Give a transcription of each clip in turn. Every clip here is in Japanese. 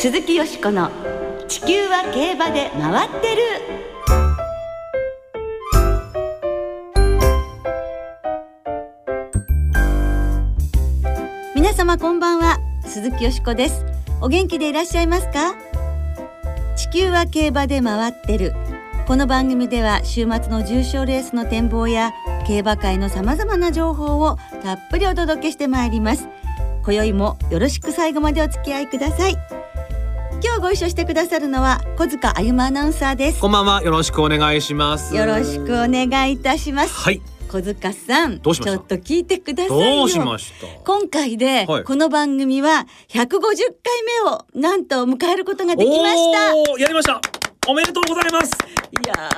鈴木よしこの地球は競馬で回ってる。皆様こんばんは。鈴木よしこです。お元気でいらっしゃいますか？地球は競馬で回ってる。この番組では週末の重賞レースの展望や競馬界のさまざまな情報をたっぷりお届けしてまいります。今宵もよろしく最後までお付き合いください。今日ご一緒してくださるのは小塚あゆまアナウンサーです。こんばんは。よろしくお願いします。よろしくお願いいたします。はい。小塚さんどうしました？ちょっと聞いてくださいよ。どうしました？今回で、はい。この番組は150回目をなんと迎えることができました。やりましたおめでとうございます。や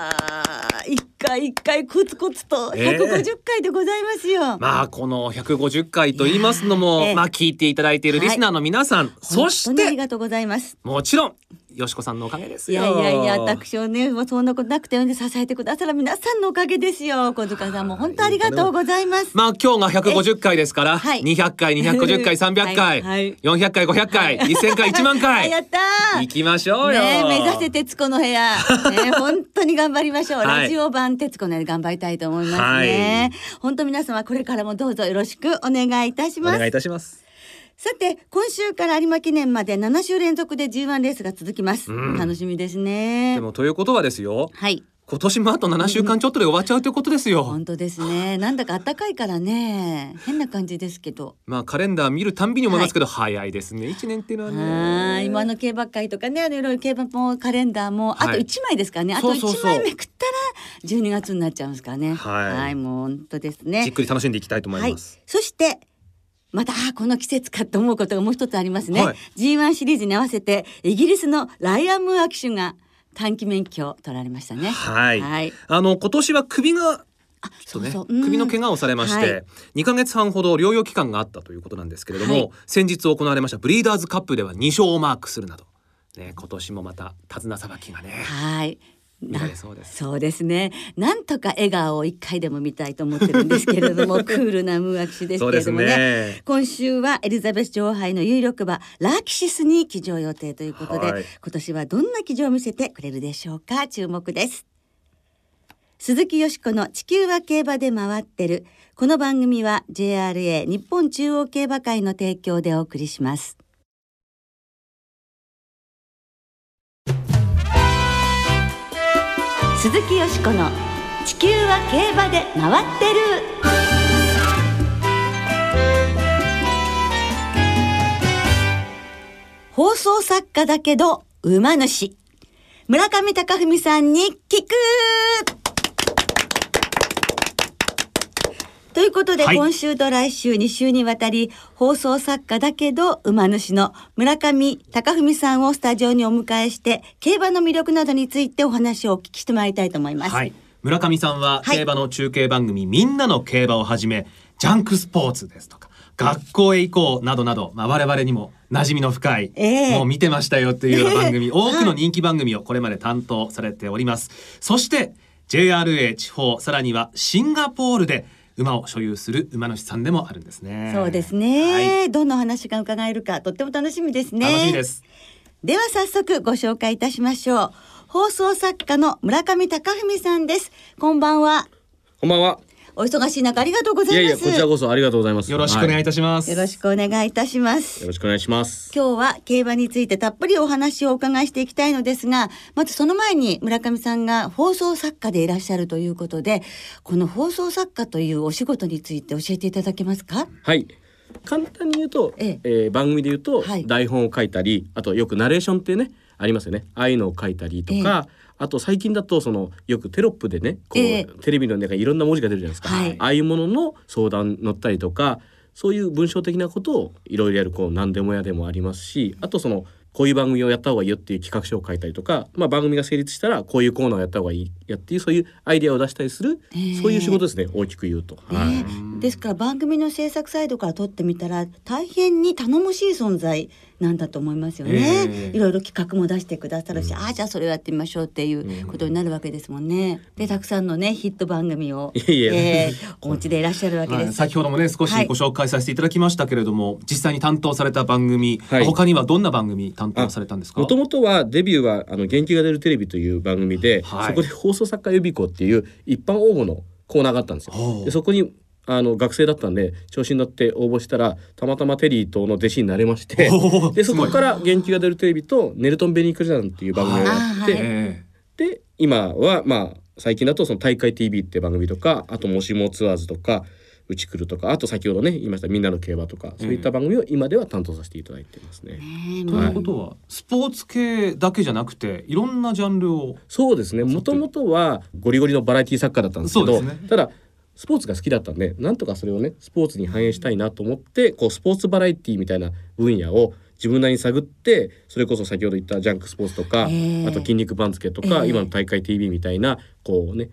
ー一回一回コツコツとええ。150回でございますよ、まあこの150回と言いますのも、ええ。まあ聞いていただいているリスナーの皆さん、そし本当にありてがとうございます。もちろんよしこさんのおかげですよ。いやいやいや私をねそんなことなくてよね支えてくださる皆さんのおかげですよ。小塚さんも本当ありがとうございます。まあ今日が150回ですから、はい。200回250回 300回、はい。はい400回500回1000回1万あ回やったー。行きましょうよ、ねえ目指せ徹子の部屋、ね、本当に頑張りましょう、はい。ラジオ版徹子の部屋頑張りたいと思いますね、本当皆様これからもどうぞよろしくお願いいたしお願いますいたしますさて今週から有馬記念まで7週連続で G1 レースが続きます、うん。楽しみですね。でもということはですよ。はい。今年もあと7週間ちょっとで終わっちゃうということですよ、本当ですね。なんだか暖かいからね。変な感じですけど。まあカレンダー見るたんびに思いますけど、早いですね。一年っていうのはね。はい。今の競馬会とかねあのいろいろ競馬もカレンダーもあとはい1枚ですからね、あと1そうそう。そう枚めくったら12月になっちゃうんですからね。はい。もう本当ですね。じっくり楽しんでいきたいと思います、そしてまたあーこの季節かと思うことがもう一つありますね、はい。G1 シリーズに合わせてイギリスのライアン・ムーア騎手が短期免許を取られましたね。はい。はい。あの今年は首が首の怪我をされまして、はい。2ヶ月半ほど療養期間があったということなんですけれども、はい。先日行われましたブリーダーズカップでは2勝をマークするなど、ね、今年もまた手綱さばきがね。はいそうです。そうですね。なんとか笑顔を一回でも見たいと思ってるんですけれども クールなムーア騎手ですけれどもね。ね。今週はエリザベス女王杯の有力馬ラーキシスに騎乗予定ということで、はい。今年はどんな騎乗を見せてくれるでしょうか？注目です。鈴木よしこの地球は競馬で回ってる。この番組は JRA 日本中央競馬会の提供でお送りします鈴木よしこの地球は競馬で回ってる。放送作家だけど馬主。村上隆文さんに聞く。ということで、はい。今週と来週2週にわたり放送作家だけど馬主の村上隆文さんをスタジオにお迎えして競馬の魅力などについてお話をお聞きしてまいりたいと思います。はい。村上さんははい。競馬の中継番組、みんなの競馬をはじめジャンクスポーツですとか学校へ行こうなどなど、まあ、我々にも馴染みの深い、ええ。もう見てましたよというような 番組、ええ多くの人気番組をこれまで担当されております、そして JRA 地方さらにはシンガポールで馬を所有する馬主さんでもあるんですねそうですね、はい、どんなお話が伺えるかとっても楽しみですね。楽しみですでは早速ご紹介いたしましょう。放送作家の村上隆文さんです。こんばんは。こんばんは。お忙しい中ありがとうございやいます。いやこちらこそありがとうございます。よろしくお願いいはたします、よろしくお願いいたしますよ。ろしくお願いします。今日は競馬についてたっぷりお話をお伺いしていきたいのですが、まずその前に村上さんが放送作家でいらっしゃるということで、この放送作家というお仕事について教えていただけますか？はい。簡単に言うと、えええー番組で言うと、はい台本を書いたり、あとよくナレーションってねありますよね。ああいうのを書いたりとか、あと最近だとそのよくテロップでね、こう、ええ。テレビの中にいろんな文字が出るじゃないですか。はい。ああいうものの相談乗ったりとか、そういう文章的なことをいろいろやるこう何でもやでもありますし、あとそのこういう番組をやった方がいいよっていう企画書を書いたりとか、まあ、番組が成立したらこういうコーナーをやった方がいいやっていうそういうアイデアを出したりする、ええ。そういう仕事ですね大きく言うと。はい。ね、ですから番組の制作サイドから撮ってみたら大変に頼もしい存在なんだと思いますよえね。えいろいろ企画も出してくださるし、うん。ああじゃあそれをやってみましょうっていうことになるわけですもんね。でたくさんのねヒット番組を、いえいえ。えーお持ちでいらっしゃるわけはいです。先ほどもね少しはい。ご紹介させていただきましたけれども、実際に担当された番組、はい。他にはどんな番組担当されたんですか？もともとはデビューはあの元気が出るテレビという番組で、はい。そこで放送作家予備校っていう一般応募のコーナーがあったんですよ。でそこにあの学生だったんで調子に乗って応募したらたまたまテリーとの弟子になれまして でそこから元気が出るテレビとネルトン・ベニークジャンっていう番組をやって、で今はまあ最近だとその大会 TV って番組とかあともしもツアーズとかうち来るとかあと先ほどね言いましたみんなの競馬とかそういった番組を今では担当させていただいていますね。ということは、スポーツ系だけじゃなくていろんなジャンルを。そうですね。もともとはゴリゴリのバラエティ作家だったんですけどただスポーツが好きだったんでなんとかそれをねスポーツに反映したいなと思ってこうスポーツバラエティみたいな分野を自分なりに探ってそれこそ先ほど言ったジャンクスポーツとか、ええあと筋肉番付とか、ええ今の大会 TV みたいなこうね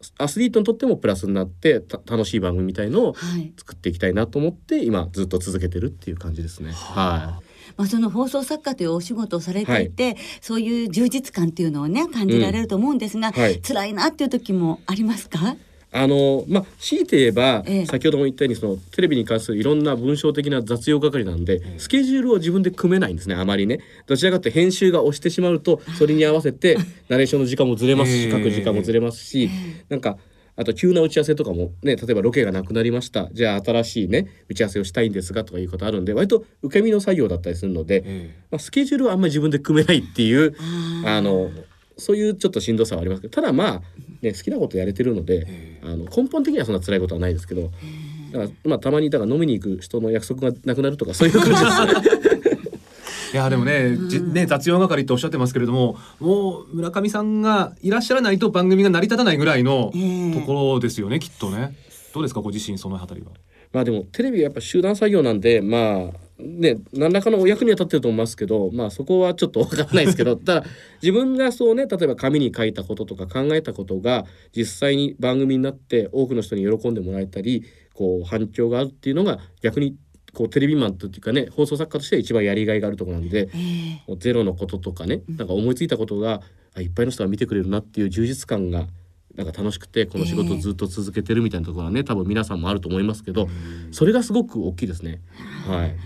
スアスリートにとってもプラスになってた楽しい番組みたいのをはい。作っていきたいなと思って今ずっと続けてるっていう感じですね。はまあ、その放送作家というお仕事をされていて、そういう充実感っていうのをね感じられると思うんですが、うん。はい。辛いなっていう時もありますか？あのまあ強いて言えば、ええ。先ほども言ったようにそのテレビに関するいろんな文章的な雑用係なんで、スケジュールを自分で組めないんですねあまりね。どちらかというと編集が押してしまうとそれに合わせて ナレーションの時間もずれますし、ええ。書く時間もずれますし、なんかあと急な打ち合わせとかもね例えばロケがなくなりました。じゃあ新しいね打ち合わせをしたいんですがとかいうことあるんで割と受け身の作業だったりするので、えまあ、スケジュールはあんまり自分で組めないっていうあのそういうちょっとしんどさはありますけどただまあ、ね、好きなことやれてるので、えあの根本的にはそんな辛いことはないですけどだから、まあ、たまにだから飲みに行く人の約束がなくなるとかそういう感じですね。いやでもね,、じね雑用係っておっしゃってますけれどももう村上さんがいらっしゃらないと番組が成り立たないぐらいのええところですよね、きっとねどうですかご自身そのあたりは。まあでもテレビはやっぱ集団作業なんでまあね何らかのお役には立ってると思いますけどまあそこはちょっと分からないですけど ただ自分がそうね例えば紙に書いたこととか考えたことが実際に番組になって多くの人に喜んでもらえたりこう反響があるっていうのが逆にこうテレビマンというかね放送作家としては一番やりがいがあるところなんでええ。もうゼロのこととかねなんか思いついたことがあいっぱいの人が見てくれるなっていう充実感がなんか楽しくてこの仕事をずっと続けてるみたいなところはね多分皆さんもあると思いますけどそれがすごく大きいですね。はい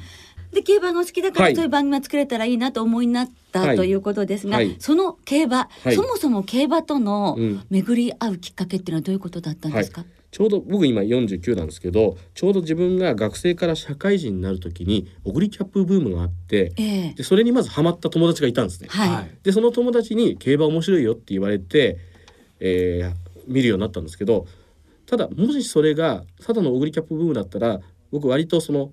で競馬がお好きだから、はい。そういう番組が作れたらいいなと思いになった、はいとい。うことですが、はい。その競馬、はい。そもそも競馬とのうん。巡り合うきっかけっていうのはどういうことだったんですか？ちょうど僕今49なんですけどちょうど自分が学生から社会人になる時にオグリキャップブームがあってええ。でそれにまずハマった友達がいたんですね。はい、はい。でその友達に競馬面白いよって言われて、えー見るようになったんですけどただもしそれがただのオグリキャップブームだったら僕割とその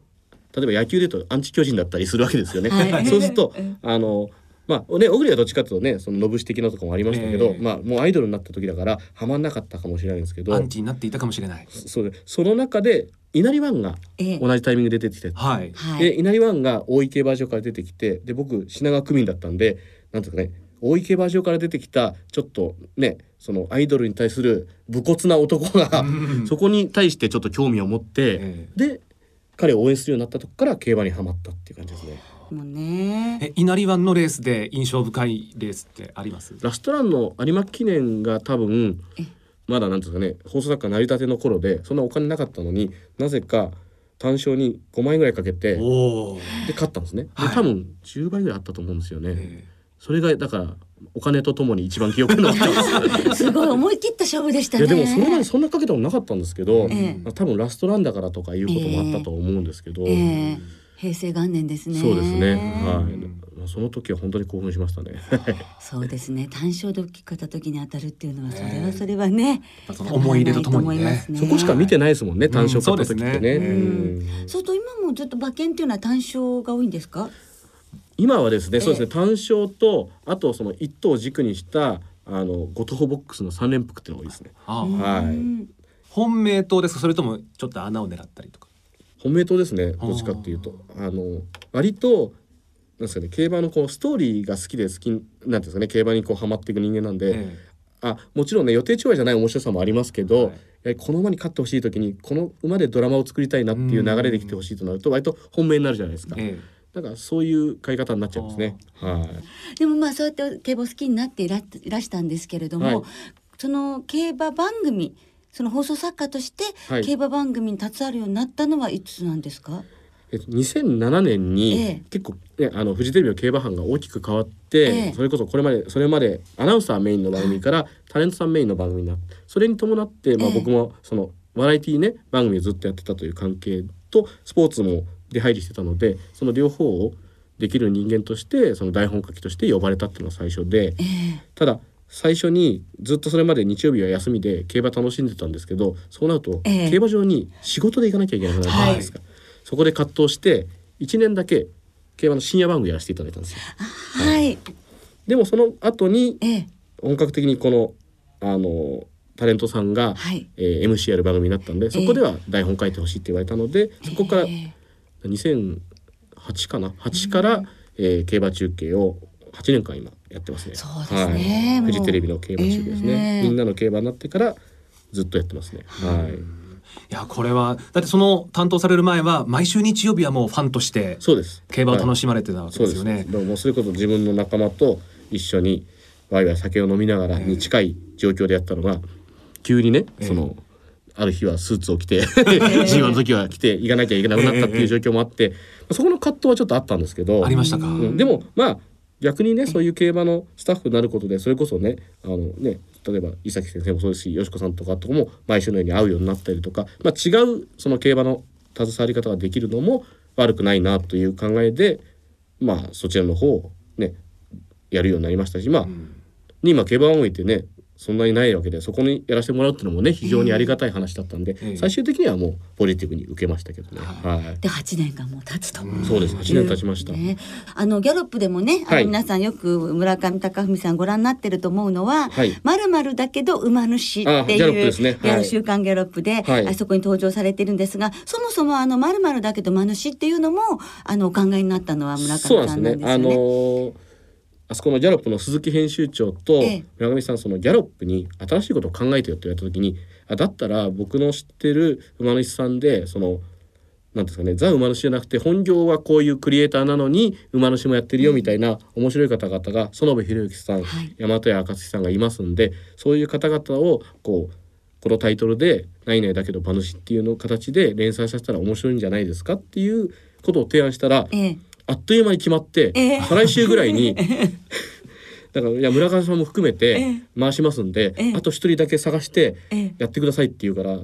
例えば野球で言うとアンチ巨人だったりするわけですよね。はい。そうするとうん あのまあね小栗はどっちかというとねそののぶし的なとかもありましたけど、ええ。まあもうアイドルになった時だからハマんなかったかもしれないんですけどアンチになっていたかもしれない。そうでその中で稲荷湾がええ。同じタイミングで出てきて、はい。はい、で稲荷湾が大井競馬場から出てきてで僕品川区民だったんでなんていうかね大井競馬場から出てきたちょっとねそのアイドルに対する武骨な男がうん。そこに対してちょっと興味を持って、え。で彼を応援するようになったとこから競馬にはまったっていう感じですね。もうねえ稲荷湾のレースで印象深いレースってあります？ラストランの有馬記念が多分えまだなんていうんですかね放送作家成り立ての頃でそんなお金なかったのになぜか単勝に5万円ぐらいかけて。で勝ったんですね。ではい多分10倍ぐらいあったと思うんですよね。えそれがだからお金とともに一番記憶に残ってます。すごい思い切った勝負でしたねいやでもそれまでそんなかけたことなかったんですけど、えまあ多分ラストランだからとかいうこともあったと思うんですけど、ええ平成元年ですねそうですね。はい。まあその時は本当に興奮しましたね。そうですね単勝で大きかった時に当たるっていうのはそれはええそれはね、思い入れとともにねそこしか見てないですもんね。単勝買った時ってね。うんそうですねうんそうすると今もずっと馬券っていうのは単勝が多いんですか？今はですね、ええそうですね。単勝とあとその一頭を軸にしたあの五等ボックスの三連複っていうのが多いですね。はい本命党ですか？それともちょっと穴を狙ったりとか？本命党ですねどっちかっていうとあの割となんですかね競馬のこうストーリーが好きで好きなんていうんですかね競馬にこうハマっていく人間なんで、えあもちろんね予定調和じゃない面白さもありますけど、はいこの馬に勝ってほしい時にこの馬でドラマを作りたいなっていう流れで来てほしいとなると割と本命になるじゃないですか。ええだからそういう買い方になっちゃいますね。はい。でもまあそうやって競馬を好きになっていらしたんですけれども、はい。その競馬番組その放送作家としてはい。競馬番組に携わるようになったのはいつなんですか、えっと、2007年に、ええ。結構、ね、あのフジテレビの競馬班が大きく変わって、ええ。それこそこれまでそれまでアナウンサーメインの番組からタレントさんメインの番組になってそれに伴って、まあ、ええ。僕もそのバラエティね番組をずっとやってたという関係とスポーツも出入りしてたのでその両方をできる人間としてその台本書きとして呼ばれたっていうのが最初でええ。ただ最初にずっとそれまで日曜日は休みで競馬楽しんでたんですけどそうなるとええ。競馬場に仕事で行かなきゃいけなくなるじゃないですか、そこで葛藤して1年だけ競馬の深夜番組やらせていただいたんですよ。はい、でもその後にええ。本格的にこのあのタレントさんが、はい。えー MC やる番組になったんでそこでは台本書いてほしいって言われたので、そこからえ2008かな？8から、えー競馬中継を8年間今やってますね。そうですね。フジテレビの競馬中継ですね、ええみんなの競馬になってからずっとやってますね。はい。いやこれはだってその担当される前は毎週日曜日はもうファンとしてそうです。競馬を楽ししまれてたわけそうですよね。でももうそれこそ自分の仲間と一緒にワイワイ酒を飲みながらに近い状況でやったのが、急にね、ええ。そのある日はスーツを着て G1 の時は着て行かなきゃいけなくなったっていう状況もあって、そこの葛藤はちょっとあったんですけどありましたか？うん。でもまあ逆にねそういう競馬のスタッフになることでそれこそねあのね例えば伊崎先生もそうですしよしこさんとかとも毎週のように会うようになったりとか、まあ、違うその競馬の携わり方ができるのも悪くないなという考えでまあそちらの方をねやるようになりましたしまあ、うん。今競馬番組ってねそんなにないわけでそこにやらせてもらうっていうのもね非常にありがたい話だったんで、ええ。最終的にはもうポジティブに受けましたけどね。ははい。で8年間もう経つと。そうです。8年経ちました。ね、あのギャロップでもね、あのはい。皆さんよく村上隆文さんご覧になってると思うのははい「まるまるだけど馬主」っていうあギャロップですね。はい。ギャロ週刊ギャロップで、はい。あそこに登場されてるんですがそもそもあの「まるまるだけど馬主」っていうのもあのお考えになったのは村上さんなんですあのよね。ーあそこのギャロップの鈴木編集長とええ。村上さんそのギャロップに新しいことを考えてよって言われた時にあだったら僕の知ってる馬主さんでそのなんですかねザ馬主じゃなくて本業はこういうクリエイターなのに馬主もやってるよみたいな面白い方々が園部博之さん、はい。大和屋暁さんがいますんでそういう方々をこうこのタイトルで「ないないだけど馬主」っていうの形で連載させたら面白いんじゃないですかっていうことを提案したらええあっという間に決まって、ええ。再来週ぐらいにだからいや村上さんも含めてえ回しますんで、ええ。あと一人だけ探してええ。やってくださいって言うから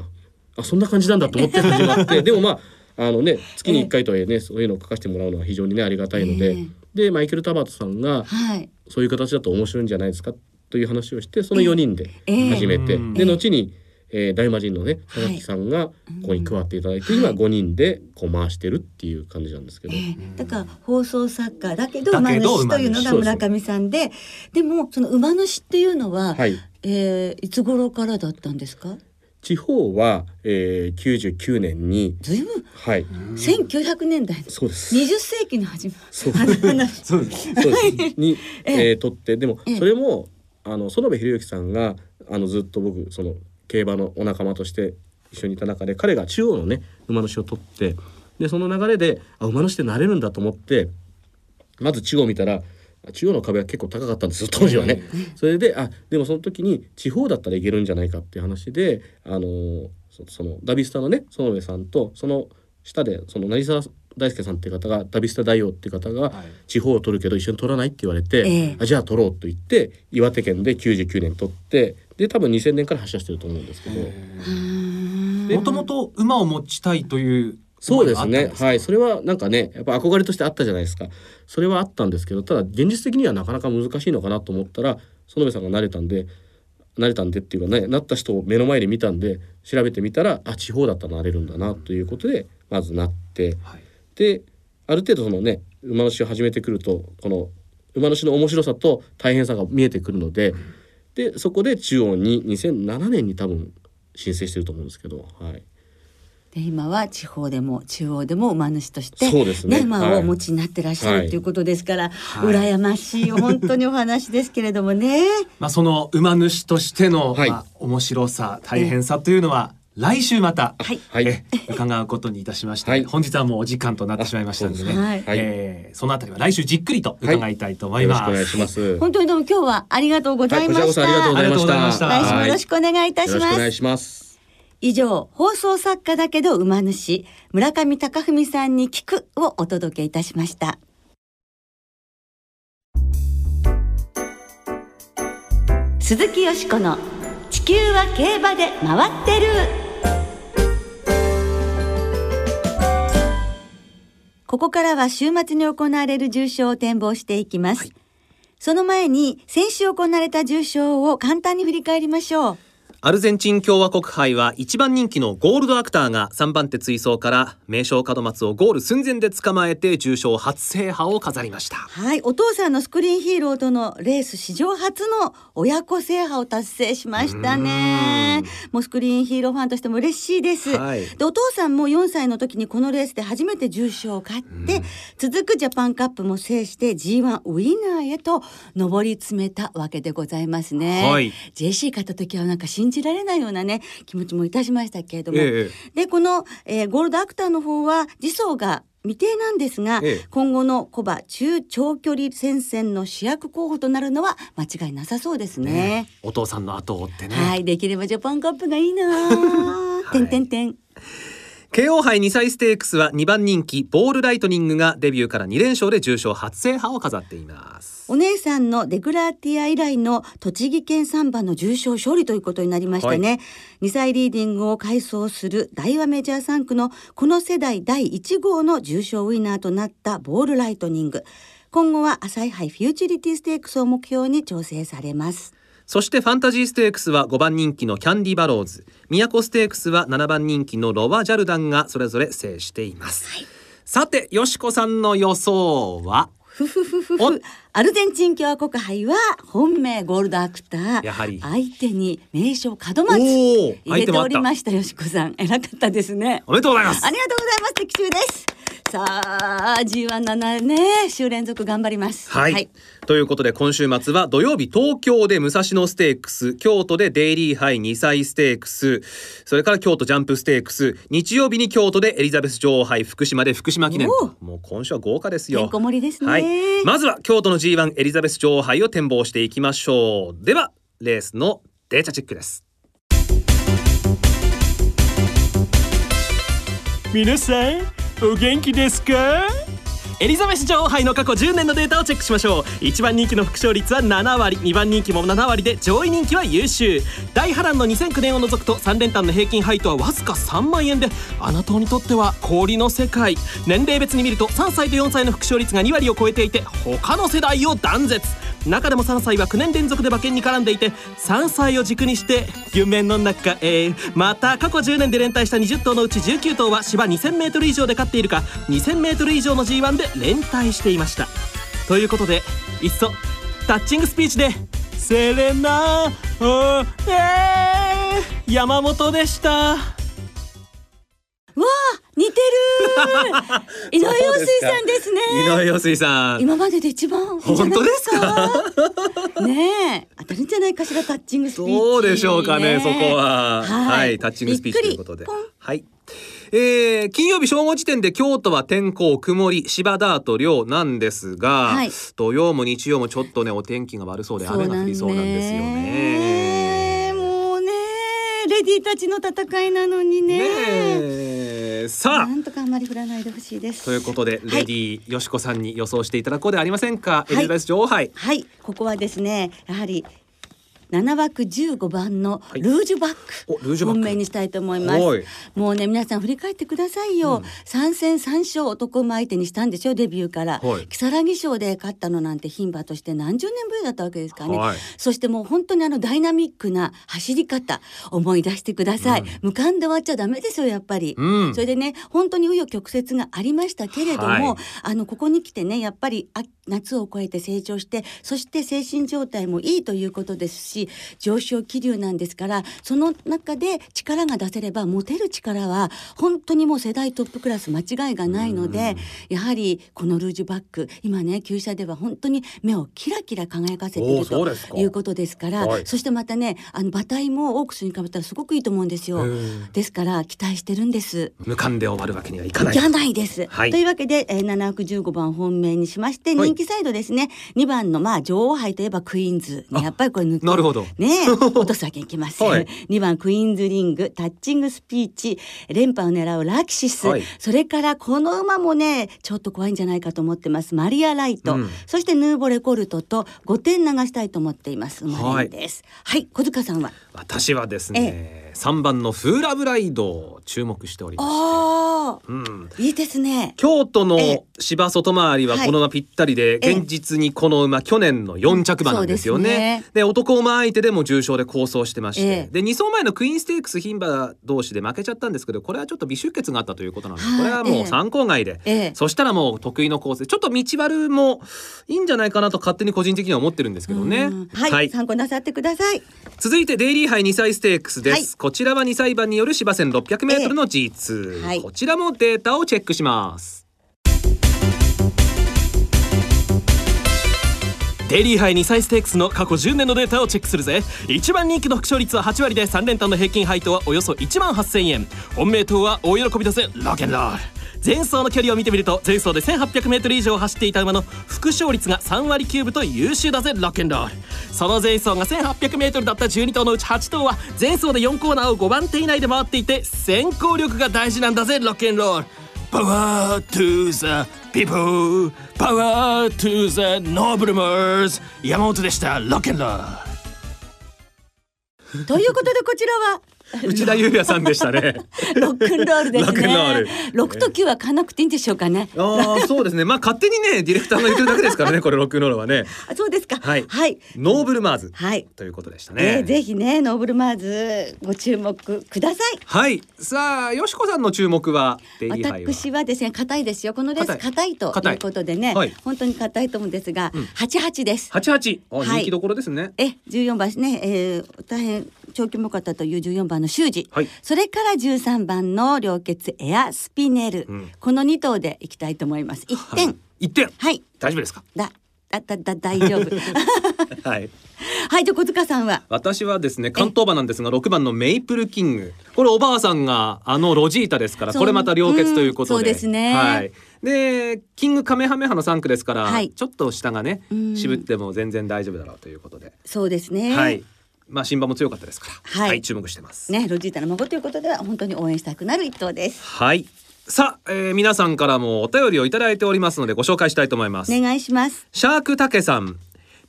あそんな感じなんだと思って始まって でもまああのね月に1回とはいえねそういうのを書かせてもらうのは非常にねありがたいので、ええ。でマイケル・タバートさんがはい。そういう形だと面白いんじゃないですかという話をしてその4人でええ。始めて、うん。で後に、えー大魔神のね佐々木さんがここに加わっていただいて、今5人でこう回してるっていう感じなんですけど。ええ。だから放送作家だけどだ馬主というのが村上さんででもその馬主っていうのは、はい。えーいつ頃からだったんですか？地方は、えー、99年にずいぶんはい1900年代。そうです。20世紀の始まそう。話 そうです。そうです。に、ええ。えー取ってでもええ。それもあの園部博之さんがあのずっと僕その競馬のお仲間として一緒にいた中で彼が中央のね馬主を取ってでその流れであ馬主ってなれるんだと思ってまず中央見たら中央の壁は結構高かったんですよ当時はね。それであでもその時に地方だったらいけるんじゃないかっていう話であのそそのダビスタのね園部さんとその下でその成沢大輔さんっていう方がダビスタ大王っていう方がはい。地方を取るけど一緒に取らないって言われて、ええ。あじゃあ取ろうと言って岩手県で99年取ってで多分2000年から発射してると思うんですけど、もともと馬を持ちたいというそうですね。はい。それはなんかねやっぱ憧れとしてあったじゃないですか。それはあったんですけどただ現実的にはなかなか難しいのかなと思ったら園部さんが慣れたんで慣れたんでっていうかねなった人を目の前で見たんで調べてみたらあ地方だったらなれるんだなということでまずなって。はいである程度そのね馬主を始めてくるとこの馬主の面白さと大変さが見えてくるので、でそこで中央に2007年に多分申請してると思うんですけど、はい、で今は地方でも中央でも馬主としてそうですね。馬はい。をお持ちになってらっしゃはい。るということですから、はい。羨ましい 本当にお話ですけれどもね。まあその馬主としての、はい。まあ面白さ大変さというのは来週また、はい伺うことにいたしまして、はい本日はもうお時間となってしまいましたんでね、はいえーそのあたりは来週じっくりと伺いたいと思います。よろしくお願いします。本当にどうも今日はありがとうございまはいこちした。らこそありがとうございました。来週もよろしくお願いいたしますよろしくお願い。します。以上、放送作家だけど馬主、村上隆文さんに聞くをお届けいたしました。鈴木よしこの地球は競馬で回ってる。ここからは週末に行われる重賞を展望していきます。その前に先週行われた重賞を簡単に振り返りましょう。アルゼンチン共和国杯は一番人気のゴールドアクターが3番手追走から名将門松をゴール寸前で捕まえて重賞初制覇を飾りました。はい、お父さんのスクリーンヒーローとのレース史上初の親子制覇を達成しましたね。もうスクリーンヒーローファンとしても嬉しいです。はいで、お父さんも4歳の時にこのレースで初めて重賞を勝って、続くジャパンカップも制して G1 ウィナーへと上り詰めたわけでございますね。はい JC 勝った時はなんか信じられないようなね気持ちもいたしましたけれども、えでこの、えーゴールドアクターの方は次走が未定なんですが、ええ今後のコバ中長距離戦線の主役候補となるのは間違いなさそうですね。お父さんの後を追ってね。はい、できればジャパンカップがいいな てんてんてん。京王杯2歳ステークスは2番人気ボールライトニングがデビューから2連勝で重賞初制覇を飾っています。お姉さんのデグラーティア以来の栃木家産版の重賞勝利ということになりましたね。2歳リーディングを快走するダイワメジャー産駒のこの世代第1号の重賞ウィナーとなったボールライトニング。今後は朝日杯フューチュリティステークスを目標に調整されます。そしてファンタジーステークスは5番人気のキャンディバローズ都ステークスは7番人気のロワジャルダンがそれぞれ制しています、さてよしこさんの予想は？ふふふふ。アルゼンチン共和国杯は本命ゴールドアクター。やはり相手に名将門松。入れておりましたよしこさん。偉かったですね。おめでとうございますありがとうございます。的中です。さあ G17 ね週連続頑張ります。はい、ということで今週末は土曜日東京で武蔵野ステークス京都でデイリーハイ2歳ステークスそれから京都ジャンプステークス日曜日に京都でエリザベス女王杯福島で福島記念。もう今週は豪華ですよ。てんこ盛りですね。はい、まずは京都の G1 エリザベス女王杯を展望していきましょう。ではレースのデータチェックです。皆さんお元気ですか？エリザベス女王杯の過去10年のデータをチェックしましょう。1番人気の副勝率は7割。2番人気も7割で上位人気は優秀。大波乱の2009年を除くと3連単の平均配当はわずか3万円であなたにとっては氷の世界。年齢別に見ると3歳と4歳の副勝率が2割を超えていて他の世代を断絶。中でも3歳は9年連続で馬券に絡んでいて3歳を軸にして夢の中へ。また過去10年で連帯した20頭のうち19頭は芝 2000m 以上で勝っているか 2000m 以上の G1 で連帯していました。ということでいっそタッチングスピーチで「セレナおえー、山本でした」わあ似てる 井上陽水さんですね。井上陽水さん。今までで一番いいんじゃないですか。ねえ。当たるんじゃないかしらタッチングスピーチ。どうでしょうかねそこは。はい。はい、タッチングスピーチということで。はい。えー、金曜日正午時点で京都は天候曇り芝ダート量なんですが、はい。土曜も日曜もちょっとねお天気が悪そうで雨が降りそうなんですよね。レディーたちの戦いなのにね。さあ。なんとかあんまり振らないでほしいです。ということで、はい。レディーよしこさんに予想していただこうではありませんか、いエリザベス女王杯。はい、ここはですね、やはり7枠15番のいルージュバック、本命にしたいと思いますはい。もうね皆さん振り返ってくださいよ。三戦三勝男馬相手にしたんでしょ？デビューから。はい木更木賞で勝ったのなんて牝馬として何十年ぶりだったわけですからね。はいそしてもう本当にあのダイナミックな走り方思い出してください。無感で終わっちゃダメですよやっぱり。うんそれでね本当に紆余曲折がありましたけれども、はいあのここに来てねやっぱりあ夏を越えて成長してそして精神状態もいいということですしし上昇気流なんですからその中で力が出せれば持てる力は本当にもう世代トップクラス間違いがないのでやはりこのルージュバック今ね旧車では本当に目をキラキラ輝かせているということですからはい。そしてまたねあの馬体もオークスに比べたらすごくいいと思うんですよ。ですから期待してるんです。無冠で終わるわけにはいかない。じゃないです。はい。というわけで、えー、715番本命にしましてはい。人気サイドですね、2番のまあ女王杯といえばクイーンズ、ね、あやっぱりこれ抜くなるほど。ねえ 落とすわけにいきません、はい。2番クイーンズリングタッチングスピーチ連覇を狙うラキシス、はい。それからこの馬もねちょっと怖いんじゃないかと思ってます。マリアライト、うん。そしてヌーボレコルトと5点流したいと思っています。馬連です。はい、小塚さんは？私はですね3番のフーラブライド注目しておりまして。うんいいですね。京都のえ芝外回りははい。この馬ぴったりで、ええ。現実にこの馬去年の4着馬なんですよね。ですで男馬相手でも重賞で構想してまして、ええ。で2走前のクイーンステークス牝馬同士で負けちゃったんですけどこれはちょっと微出血があったということなので、はい。これはもええ。う参考外で、ええ。そしたらもう得意のコース。でちょっと道悪もいいんじゃないかなと勝手に個人的には思ってるんですけどね。うん。はい、はい。参考なさってください。続いてデイリー杯2歳ステークスです、はいこちらは2歳馬による芝線 600m の G2、ええはい。こちらもデータをチェックします。デイリーハイ2歳ステークスの過去10年のデータをチェックするぜ。一番人気の副賞率は8割で3連単の平均配当はおよそ1万8000円。本命党は大喜びだぜロケンロール前走の距離を見てみると前走で 1800m 以上走っていた馬の副賞率が3割9分と優秀だぜロケンロール。その前走が 1800m だった12頭のうち8頭は前走で4コーナーを5番手以内で回っていて先行力が大事なんだぜロケンロール。パワートゥーザPeopleパワー to the ノーブルマーズ山本でしたロケンロール。ということでこちらは 内田裕也さんでしたね。ロックンロールですね。ロックンロール六と九は買わなくていいんでしょうかね。ああそうですねまあ勝手にねディレクターが言ってるだけですからね これロックンロールはねあそうですか。はいはい。ノーブルマーズはい。ということでしたね、えー、ぜひねノーブルマーズご注目ください。はいさあよしこさんの注目は私はですね硬いですよこのレース硬いと硬いいうことでね、はい本当に硬いと思うんですがうん八八です。八八人気どころですね、え十四番ですね、えー、大変長距離も良かという十四番の修二、はい。それから十三番の良血エアスピネル、うん。この二頭でいきたいと思います。一点。一点。はい。大丈夫ですか？だだだだ大丈夫。はい。はいじゃあ小塚さんは？私はですね関東馬なんですが6番のメイプルキング。これおばあさんがあのロジータですからこれまた良血ということで、うんそうですね。はい、でキングカメハメハの3区ですから、はい。ちょっと下がねうん。渋っても全然大丈夫だろうということで、そうですね。はいまあ新馬も強かったですからはい。注目してます。ねロジータの孫ということでは本当に応援したくなる一頭です。はい。さあ、えー皆さんからもお便りをいただいておりますのでご紹介したいと思います、お願いします。シャークタケさん。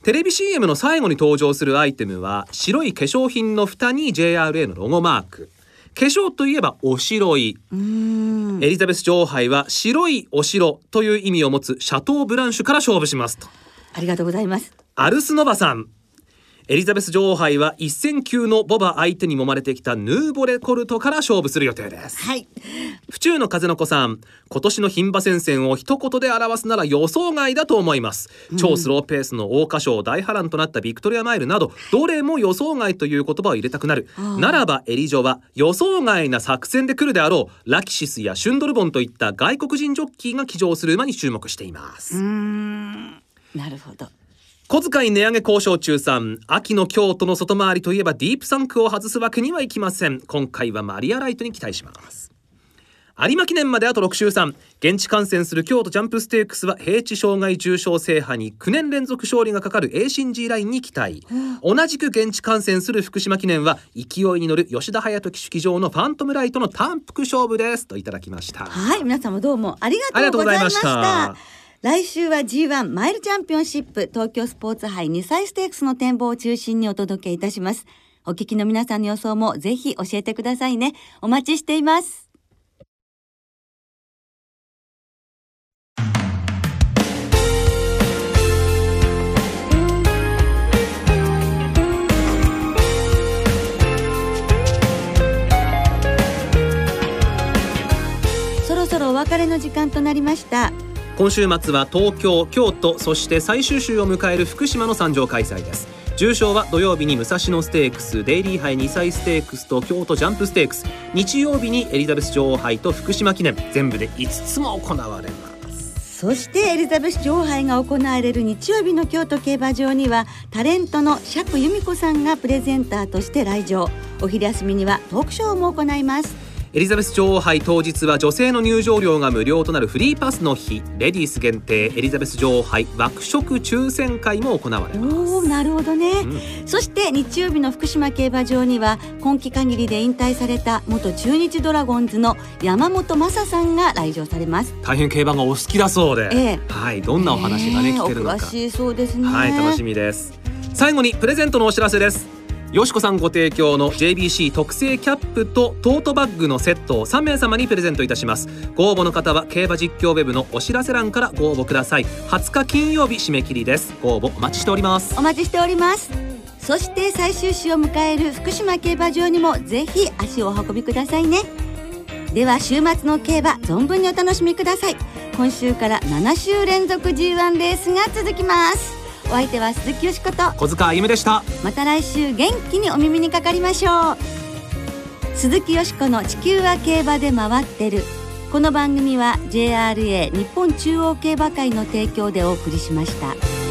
テレビ CM の最後に登場するアイテムは白い化粧品の蓋に JRA のロゴマーク。化粧といえばお白い。エリザベス女王杯は白いお城という意味を持つシャトーブランシュから勝負しますと。ありがとうございます。アルスノバさんエリザベス女王杯は一戦級のボバ相手に揉まれてきたヌーボレコルトから勝負する予定です。はい。府中の風の子さん今年の牝馬戦線を一言で表すなら予想外だと思います。超スローペースの桜花賞大波乱となったビクトリアマイルなどどれも予想外という言葉を入れたくなる。ならばエリジョは予想外な作戦で来るであろうラキシスやシュンドルボンといった外国人ジョッキーが騎乗する馬に注目しています。うーん。なるほど。小遣い値上げ交渉中さん秋の京都の外回りといえばディープサンクを外すわけにはいきません。今回はマリアライトに期待します。有馬記念まであと6週3現地観戦する京都ジャンプステークスは平地障害重賞制覇に9年連続勝利がかかる A シン G ラインに期待。同じく現地観戦する福島記念は勢いに乗る吉田隼人騎手騎乗のファントムライトの単幅勝負です。といただきました。はい、皆様どうもありがとうございました。来週は G1 マイルチャンピオンシップ東京スポーツ杯2歳ステークスの展望を中心にお届けいたします。お聞きの皆さんの予想もぜひ教えてくださいね。お待ちしています。そろそろお別れの時間となりました。今週末は東京京都そして最終週を迎える福島の参上開催です。重賞は土曜日に武蔵野ステークスデイリー杯2歳ステークスと京都ジャンプステークス。日曜日にエリザベス女王杯と福島記念。全部で5つも行われます。そしてエリザベス女王杯が行われる日曜日の京都競馬場にはタレントの釈由美子さんがプレゼンターとして来場。お昼休みにはトークショーも行います。エリザベス女王杯当日は女性の入場料が無料となるフリーパスの日。レディース限定エリザベス女王杯枠食抽選会も行われます。おおなるほどね、うん。そして日曜日の福島競馬場には今季限りで引退された元中日ドラゴンズの山本昌さんが来場されます。大変競馬がお好きだそうで、ええ。はいどんなお話がねえ聞けるのか。お詳しいそうですね。はい楽しみです。最後にプレゼントのお知らせですよしこさんご提供の JBC 特製キャップとトートバッグのセットを3名様にプレゼントいたします。ご応募の方は競馬実況ウェブのお知らせ欄からご応募ください。20日金曜日締め切りです。ご応募お待ちしております。お待ちしております。そして最終週を迎える福島競馬場にもぜひ足をお運びくださいね。では週末の競馬存分にお楽しみください。今週から7週連続 G1 レースが続きます。お相手は鈴木よしこと。小塚歩夢でした。また来週元気にお耳にかかりましょう。鈴木よしこの地球は競馬で回ってる。この番組は JRA 日本中央競馬会の提供でお送りしました。